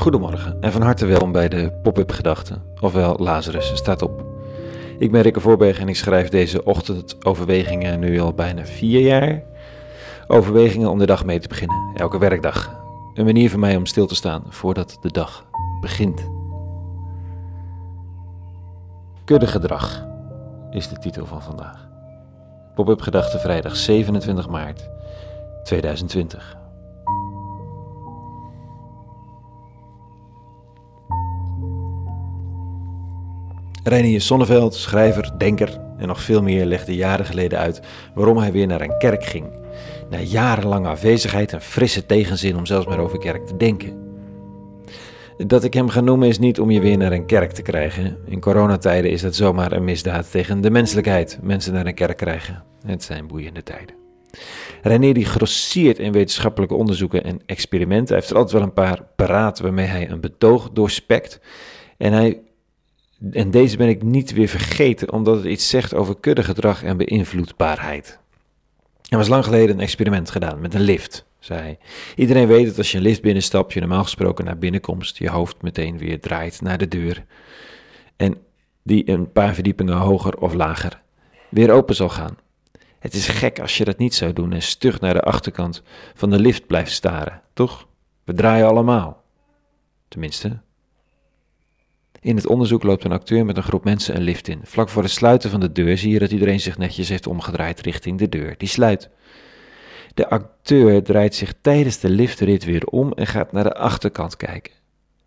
Goedemorgen en van harte welkom bij de Pop-up Gedachten, ofwel Lazarus staat op. Ik ben Rikke Voorberg en ik schrijf deze ochtendoverwegingen nu al bijna vier jaar. Overwegingen om de dag mee te beginnen, elke werkdag. Een manier voor mij om stil te staan voordat de dag begint. Kuddegedrag is de titel van vandaag. Pop-up Gedachten vrijdag 27 maart 2020. Reinier Sonneveld, schrijver, denker en nog veel meer legde jaren geleden uit waarom hij weer naar een kerk ging. Na jarenlange afwezigheid en frisse tegenzin om zelfs maar over kerk te denken. Dat ik hem ga noemen is niet om je weer naar een kerk te krijgen. In coronatijden is dat zomaar een misdaad tegen de menselijkheid. Mensen naar een kerk krijgen. Het zijn boeiende tijden. René die grossiert in wetenschappelijke onderzoeken en experimenten. Hij heeft er altijd wel een paar paraat waarmee hij een betoog doorspekt. En hij en deze ben ik niet weer vergeten, omdat het iets zegt over kuddegedrag en beïnvloedbaarheid. Er was lang geleden een experiment gedaan met een lift, zei hij. Iedereen weet dat als je een lift binnenstapt, je normaal gesproken naar binnenkomst je hoofd meteen weer draait naar de deur. En die een paar verdiepingen hoger of lager weer open zal gaan. Het is gek als je dat niet zou doen en stug naar de achterkant van de lift blijft staren, toch? We draaien allemaal. Tenminste, in het onderzoek loopt een acteur met een groep mensen een lift in. Vlak voor het sluiten van de deur zie je dat iedereen zich netjes heeft omgedraaid richting de deur die sluit. De acteur draait zich tijdens de liftrit weer om en gaat naar de achterkant kijken.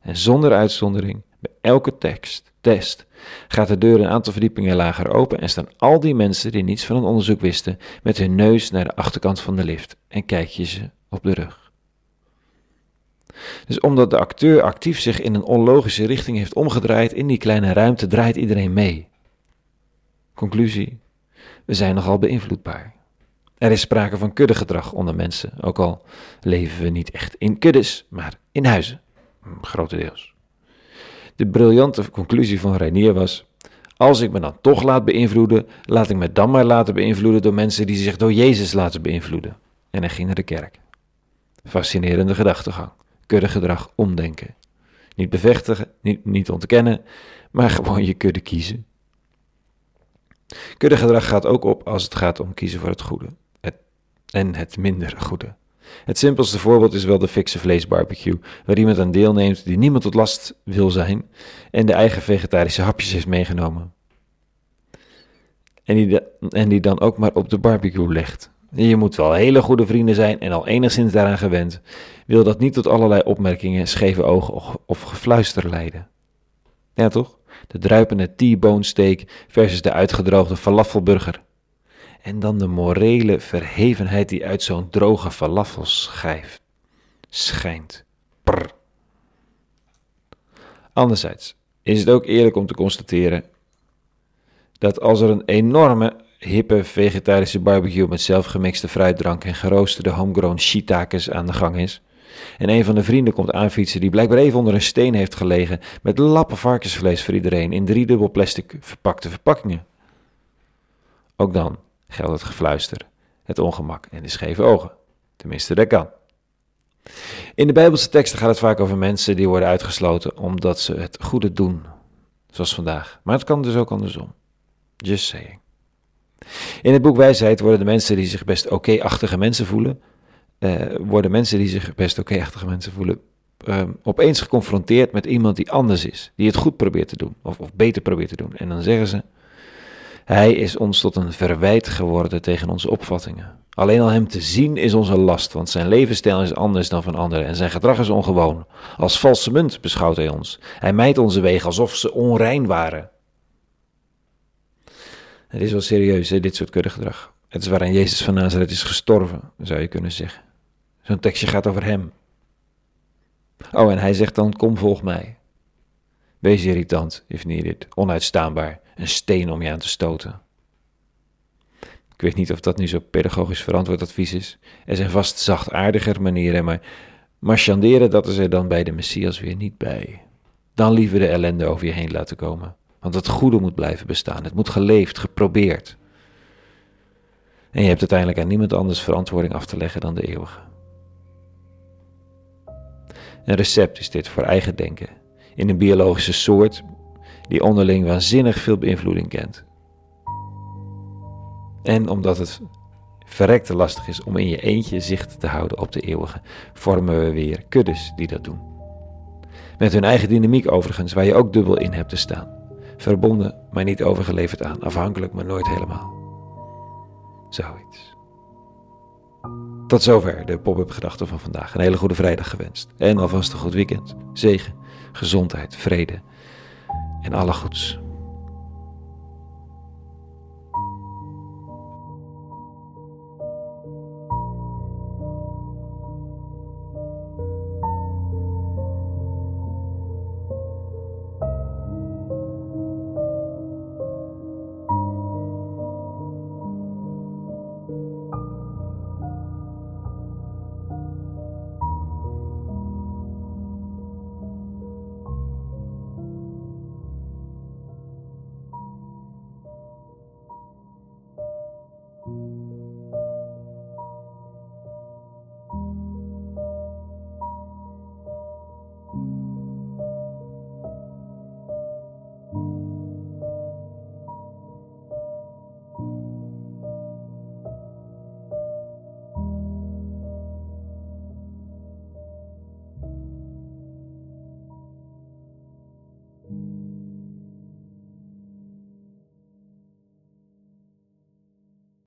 En zonder uitzondering, bij elke tekst, test, gaat de deur een aantal verdiepingen lager open en staan al die mensen die niets van het onderzoek wisten met hun neus naar de achterkant van de lift en kijk je ze op de rug. Dus omdat de acteur actief zich in een onlogische richting heeft omgedraaid in die kleine ruimte, draait iedereen mee. Conclusie: we zijn nogal beïnvloedbaar. Er is sprake van kuddegedrag onder mensen, ook al leven we niet echt in kuddes, maar in huizen, grotendeels. De briljante conclusie van Reinier was: als ik me dan toch laat beïnvloeden, laat ik me dan maar laten beïnvloeden door mensen die zich door Jezus laten beïnvloeden. En hij ging naar de kerk. Fascinerende gedachtegang kuddegedrag omdenken. Niet bevestigen, niet, ontkennen, maar gewoon je kudde kiezen. Kuddegedrag gaat ook op als het gaat om kiezen voor het goede en het minder goede. Het simpelste voorbeeld is wel de fikse vleesbarbecue, waar iemand aan deelneemt die niemand tot last wil zijn en de eigen vegetarische hapjes heeft meegenomen. En die, en die dan ook maar op de barbecue legt. Je moet wel hele goede vrienden zijn en al enigszins daaraan gewend. Wil dat niet tot allerlei opmerkingen, scheve ogen of gefluister leiden. Ja toch? De druipende T-bone steak versus de uitgedroogde falafelburger. En dan de morele verhevenheid die uit zo'n droge falafel schijft. Schijnt. Prr. Anderzijds is het ook eerlijk om te constateren dat als er een enorme hippe vegetarische barbecue met zelfgemixte fruitdrank en geroosterde homegrown shiitakes aan de gang is. En een van de vrienden komt aanfietsen die blijkbaar even onder een steen heeft gelegen met lappen varkensvlees voor iedereen in driedubbel plastic verpakte verpakkingen. Ook dan geldt het gefluister, het ongemak en de scheve ogen. Tenminste, dat kan. In de Bijbelse teksten gaat het vaak over mensen die worden uitgesloten omdat ze het goede doen, zoals vandaag. Maar het kan dus ook andersom. Just saying. In het boek Wijsheid worden de mensen die zich best oké-achtige mensen voelen, uh, worden mensen die zich best oké-achtige mensen voelen, uh, opeens geconfronteerd met iemand die anders is, die het goed probeert te doen, of, of beter probeert te doen. En dan zeggen ze, hij is ons tot een verwijt geworden tegen onze opvattingen. Alleen al hem te zien is onze last, want zijn levensstijl is anders dan van anderen en zijn gedrag is ongewoon. Als valse munt beschouwt hij ons. Hij mijt onze wegen alsof ze onrein waren. Het is wel serieus, hè, dit soort kuddegedrag. Het is waaraan Jezus van Nazareth is gestorven, zou je kunnen zeggen. Zo'n tekstje gaat over hem. Oh, en hij zegt dan, kom volg mij. Wees irritant, if needed, onuitstaanbaar, een steen om je aan te stoten. Ik weet niet of dat nu zo pedagogisch verantwoord advies is. Er zijn vast zachtaardiger manieren, maar marchanderen, dat is er dan bij de Messias weer niet bij. Dan liever de ellende over je heen laten komen. Want het goede moet blijven bestaan. Het moet geleefd, geprobeerd. En je hebt uiteindelijk aan niemand anders verantwoording af te leggen dan de eeuwige. Een recept is dit voor eigen denken, in een biologische soort die onderling waanzinnig veel beïnvloeding kent. En omdat het verrekte lastig is om in je eentje zicht te houden op de eeuwige, vormen we weer kuddes die dat doen. Met hun eigen dynamiek overigens, waar je ook dubbel in hebt te staan. Verbonden, maar niet overgeleverd aan, afhankelijk, maar nooit helemaal. Zoiets. Tot zover de pop-up gedachten van vandaag. Een hele goede vrijdag gewenst. En alvast een goed weekend. Zegen, gezondheid, vrede en alle goeds.